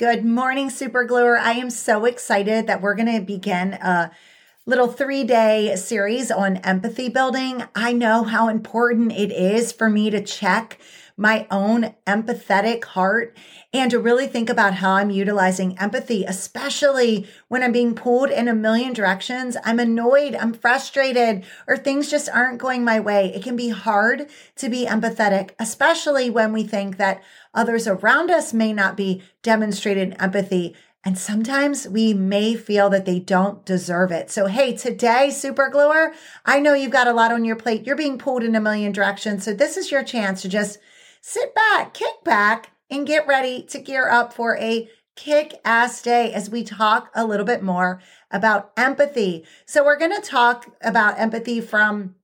Good morning, Super Gluer. I am so excited that we're going to begin a little three day series on empathy building. I know how important it is for me to check my own empathetic heart and to really think about how I'm utilizing empathy, especially when I'm being pulled in a million directions. I'm annoyed, I'm frustrated, or things just aren't going my way. It can be hard to be empathetic, especially when we think that others around us may not be demonstrating empathy. And sometimes we may feel that they don't deserve it. So, hey, today, super gluer, I know you've got a lot on your plate. You're being pulled in a million directions. So, this is your chance to just sit back, kick back, and get ready to gear up for a kick ass day as we talk a little bit more about empathy. So, we're going to talk about empathy from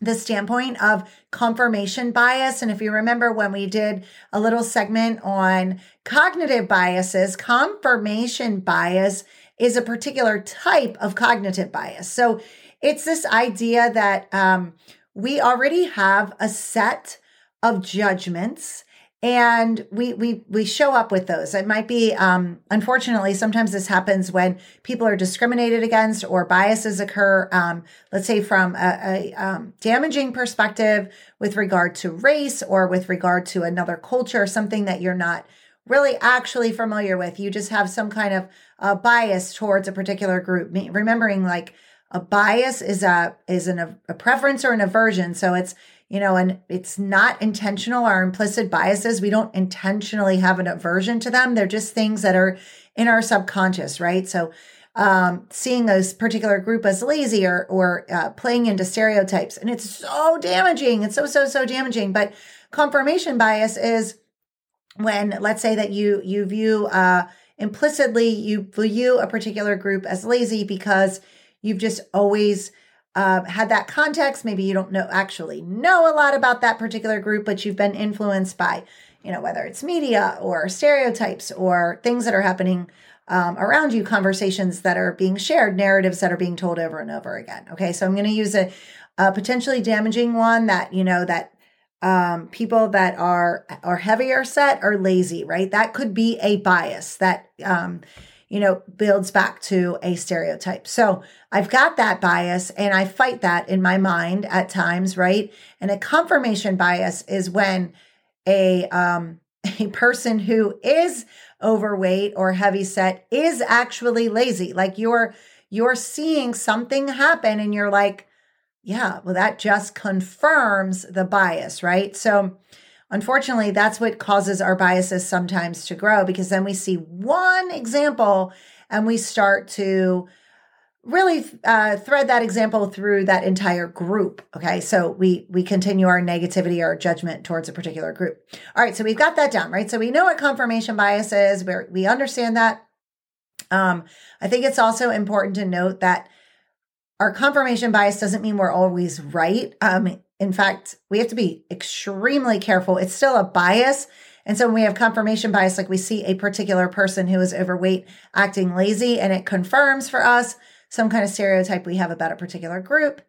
the standpoint of confirmation bias. And if you remember when we did a little segment on cognitive biases, confirmation bias is a particular type of cognitive bias. So it's this idea that um, we already have a set of judgments and we we we show up with those. It might be um unfortunately sometimes this happens when people are discriminated against or biases occur um let's say from a, a um, damaging perspective with regard to race or with regard to another culture something that you're not really actually familiar with. You just have some kind of bias towards a particular group. Remembering like a bias is a is an, a preference or an aversion. So it's you know, and it's not intentional. Our implicit biases, we don't intentionally have an aversion to them. They're just things that are in our subconscious, right? So, um, seeing those particular group as lazy or, or uh, playing into stereotypes. And it's so damaging. It's so, so, so damaging. But confirmation bias is when, let's say that you, you view, uh, implicitly, you view a particular group as lazy because you've just always uh, had that context. Maybe you don't know actually know a lot about that particular group, but you've been influenced by, you know, whether it's media or stereotypes or things that are happening um, around you, conversations that are being shared, narratives that are being told over and over again. Okay, so I'm going to use a, a potentially damaging one that you know that um, people that are are heavier set are lazy, right? That could be a bias that um, you know, builds back to a stereotype. So I've got that bias and I fight that in my mind at times, right? And a confirmation bias is when a, um, a person who is overweight or heavy set is actually lazy. Like you're, you're seeing something happen and you're like, yeah, well, that just confirms the bias, right? So, Unfortunately, that's what causes our biases sometimes to grow because then we see one example and we start to really uh, thread that example through that entire group okay? So we we continue our negativity or judgment towards a particular group. All right so we've got that down right? So we know what confirmation bias is. We we understand that. Um, i think it's also important to note that our confirmation bias doesn't mean we're always right. Um, in fact, we have to be extremely careful. It's still a bias. And so when we have confirmation bias, like we see a particular person who is overweight acting lazy and it confirms for us some kind of stereotype we have about a particular group,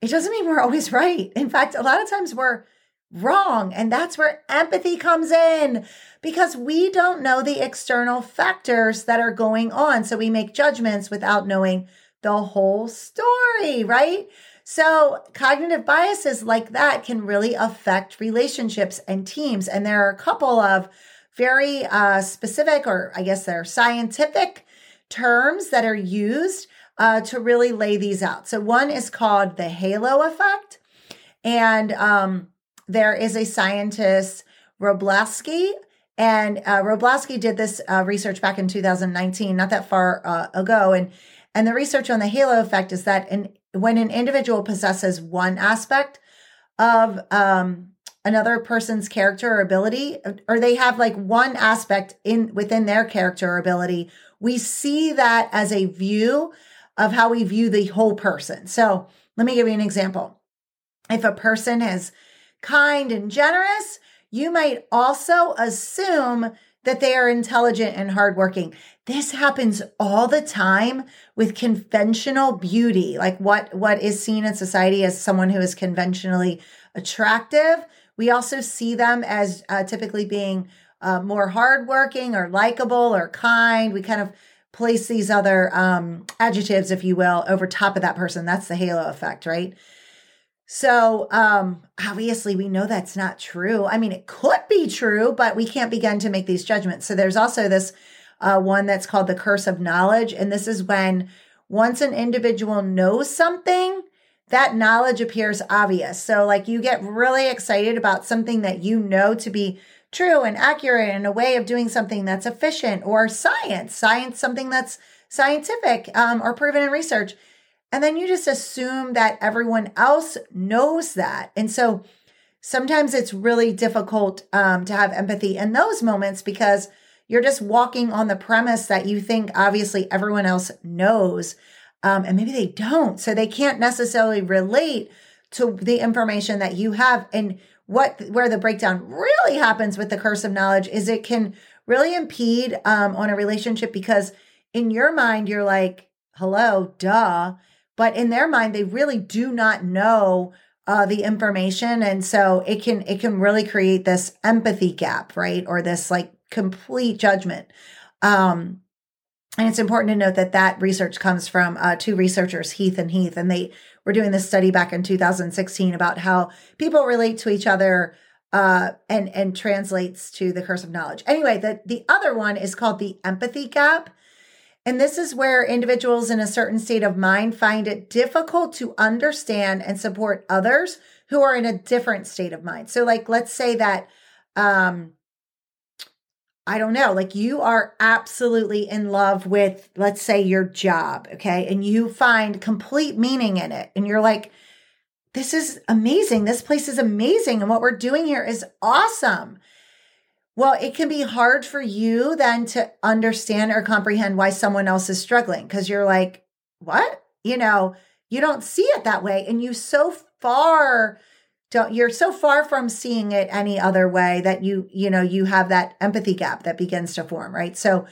it doesn't mean we're always right. In fact, a lot of times we're wrong. And that's where empathy comes in because we don't know the external factors that are going on. So we make judgments without knowing the whole story, right? So, cognitive biases like that can really affect relationships and teams. And there are a couple of very uh, specific, or I guess they're scientific terms that are used uh, to really lay these out. So, one is called the halo effect. And um, there is a scientist, Wroblewski, and uh, did this uh, research back in 2019, not that far uh, ago. And and the research on the halo effect is that an when an individual possesses one aspect of um, another person's character or ability, or they have like one aspect in within their character or ability, we see that as a view of how we view the whole person. So let me give you an example. If a person is kind and generous, you might also assume that they are intelligent and hardworking. This happens all the time with conventional beauty, like what, what is seen in society as someone who is conventionally attractive. We also see them as uh, typically being uh, more hardworking or likable or kind. We kind of place these other um, adjectives, if you will, over top of that person. That's the halo effect, right? So, um, obviously, we know that's not true. I mean, it could be true, but we can't begin to make these judgments. So, there's also this uh, one that's called the curse of knowledge. And this is when once an individual knows something, that knowledge appears obvious. So, like, you get really excited about something that you know to be true and accurate and a way of doing something that's efficient or science, science, something that's scientific um, or proven in research and then you just assume that everyone else knows that. And so sometimes it's really difficult um, to have empathy in those moments because you're just walking on the premise that you think obviously everyone else knows. Um, and maybe they don't. So they can't necessarily relate to the information that you have. And what where the breakdown really happens with the curse of knowledge is it can really impede um, on a relationship because in your mind you're like, hello, duh but in their mind they really do not know uh, the information. And so it can it can really create this empathy gap right? Or this like complete judgment. Um and it's important to note that that research comes from uh, two researchers heath and heath. And they were doing this study back in 2016 about how people relate to each other uh, and and translates to the curse of knowledge. Anyway the the other one is called the empathy gap and this is where individuals in a certain state of mind find it difficult to understand and support others who are in a different state of mind. So, like, let's say that, um, I don't know, like you are absolutely in love with, let's say, your job, okay? And you find complete meaning in it. And you're like, this is amazing. This place is amazing. And what we're doing here is awesome. Well, it can be hard for you then to understand or comprehend why someone else is struggling because you're like, what? You know, you don't see it that way. And you so far don't you're so far from seeing it any other way that you, you know, you have that empathy gap that begins to form, right? So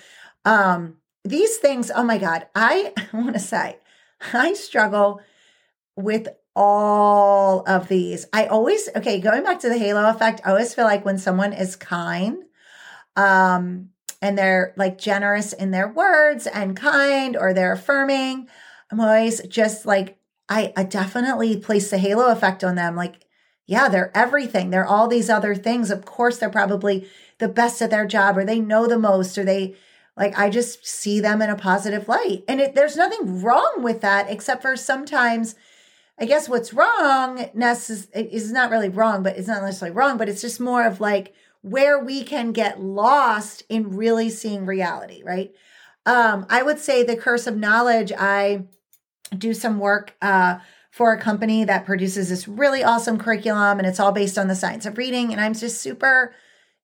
um these things, oh my God, I, want to say, I struggle with all of these. I always, okay, going back to the halo effect, I always feel like when someone is kind, um, and they're like generous in their words and kind or they're affirming, I'm always just like, I, I definitely place the halo effect on them. Like, yeah, they're everything. They're all these other things. Of course, they're probably the best at their job or they know the most or they, like, I just see them in a positive light. And it, there's nothing wrong with that, except for sometimes I guess what's wrong necess- is not really wrong, but it's not necessarily wrong, but it's just more of like where we can get lost in really seeing reality, right? Um, I would say the curse of knowledge, I do some work uh, for a company that produces this really awesome curriculum, and it's all based on the science of reading. And I'm just super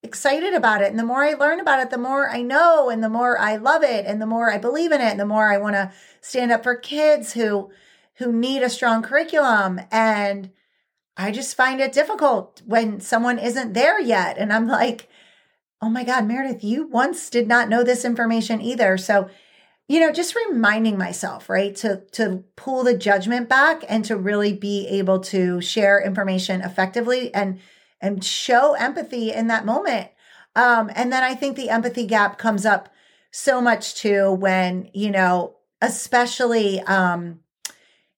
excited about it. And the more I learn about it, the more I know, and the more I love it, and the more I believe in it, and the more I want to stand up for kids who who need a strong curriculum. And I just find it difficult when someone isn't there yet. And I'm like, oh my God, Meredith, you once did not know this information either. So, you know, just reminding myself, right, to to pull the judgment back and to really be able to share information effectively and and show empathy in that moment. Um, and then I think the empathy gap comes up so much too when, you know, especially um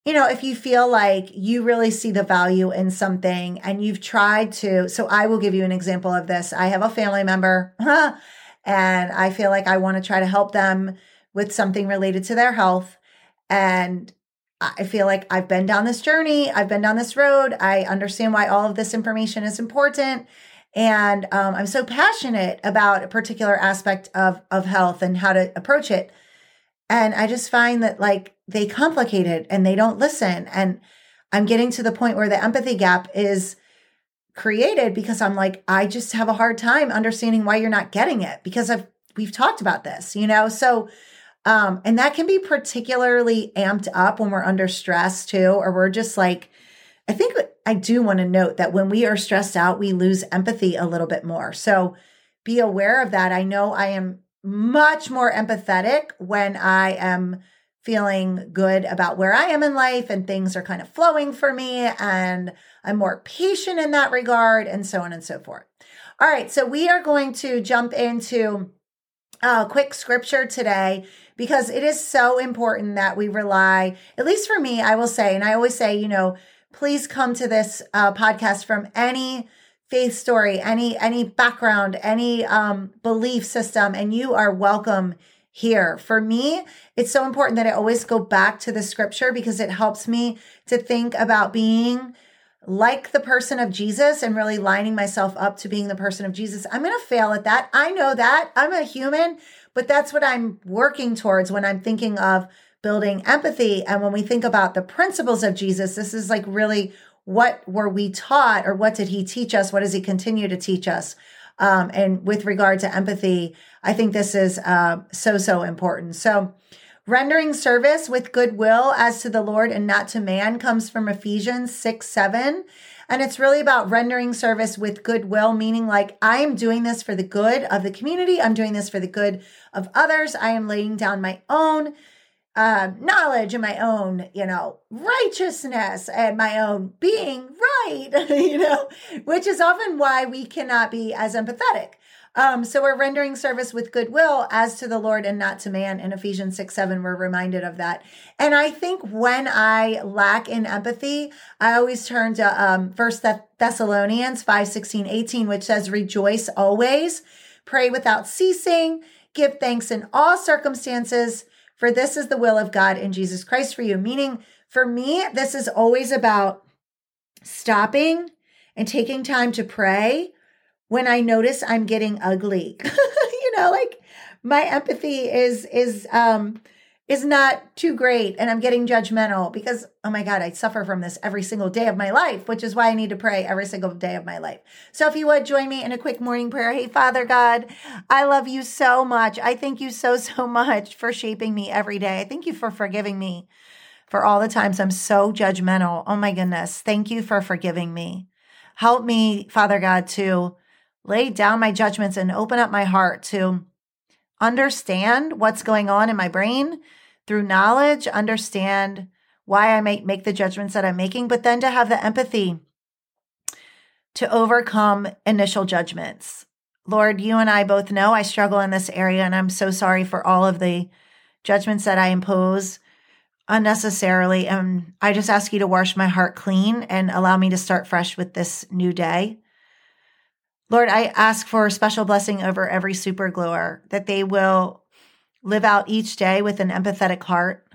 you know, if you feel like you really see the value in something and you've tried to, so I will give you an example of this. I have a family member and I feel like I want to try to help them with something related to their health. And I feel like I've been down this journey, I've been down this road. I understand why all of this information is important. And um, I'm so passionate about a particular aspect of, of health and how to approach it. And I just find that like they complicate it and they don't listen. And I'm getting to the point where the empathy gap is created because I'm like, I just have a hard time understanding why you're not getting it because I've we've talked about this, you know? So um, and that can be particularly amped up when we're under stress too, or we're just like, I think I do want to note that when we are stressed out, we lose empathy a little bit more. So be aware of that. I know I am much more empathetic when I am feeling good about where I am in life and things are kind of flowing for me and I'm more patient in that regard and so on and so forth. All right, so we are going to jump into a quick scripture today because it is so important that we rely, at least for me, I will say, and I always say, you know, please come to this uh, podcast from any faith story, any any background, any um, belief system, and you are welcome here. For me, it's so important that I always go back to the scripture because it helps me to think about being like the person of Jesus and really lining myself up to being the person of Jesus. I'm going to fail at that. I know that. I'm a human, but that's what I'm working towards when I'm thinking of building empathy. And when we think about the principles of Jesus, this is like really what were we taught or what did he teach us? What does he continue to teach us? Um, and with regard to empathy, I think this is uh, so, so important. So, rendering service with goodwill as to the Lord and not to man comes from Ephesians 6 7. And it's really about rendering service with goodwill, meaning like I am doing this for the good of the community. I'm doing this for the good of others. I am laying down my own uh, knowledge and my own, you know, righteousness and my own being right, you know, which is often why we cannot be as empathetic. Um, so we're rendering service with goodwill as to the Lord and not to man. In Ephesians 6 7, we're reminded of that. And I think when I lack in empathy, I always turn to um, 1 Thessalonians 5 16, 18, which says, Rejoice always, pray without ceasing, give thanks in all circumstances, for this is the will of God in Jesus Christ for you. Meaning, for me, this is always about stopping and taking time to pray when I notice I'm getting ugly. you know, like my empathy is is um is not too great and I'm getting judgmental because oh my god, I suffer from this every single day of my life, which is why I need to pray every single day of my life. So if you would join me in a quick morning prayer. Hey Father God, I love you so much. I thank you so so much for shaping me every day. I thank you for forgiving me for all the times I'm so judgmental. Oh my goodness. Thank you for forgiving me. Help me, Father God, to lay down my judgments and open up my heart to understand what's going on in my brain through knowledge, understand why I might make the judgments that I'm making, but then to have the empathy to overcome initial judgments. Lord, you and I both know I struggle in this area, and I'm so sorry for all of the judgments that I impose unnecessarily. And I just ask you to wash my heart clean and allow me to start fresh with this new day. Lord, I ask for a special blessing over every super gluer that they will live out each day with an empathetic heart,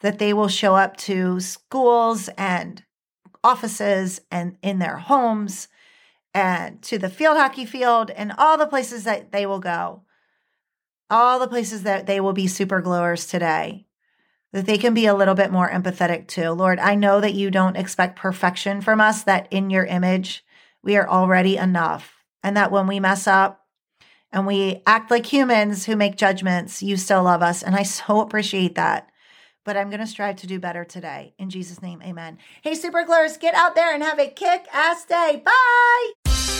that they will show up to schools and offices and in their homes and to the field hockey field and all the places that they will go, all the places that they will be super gluers today, that they can be a little bit more empathetic too. Lord, I know that you don't expect perfection from us, that in your image, we are already enough. And that when we mess up and we act like humans who make judgments, you still love us. And I so appreciate that. But I'm going to strive to do better today. In Jesus' name, amen. Hey, super get out there and have a kick ass day. Bye.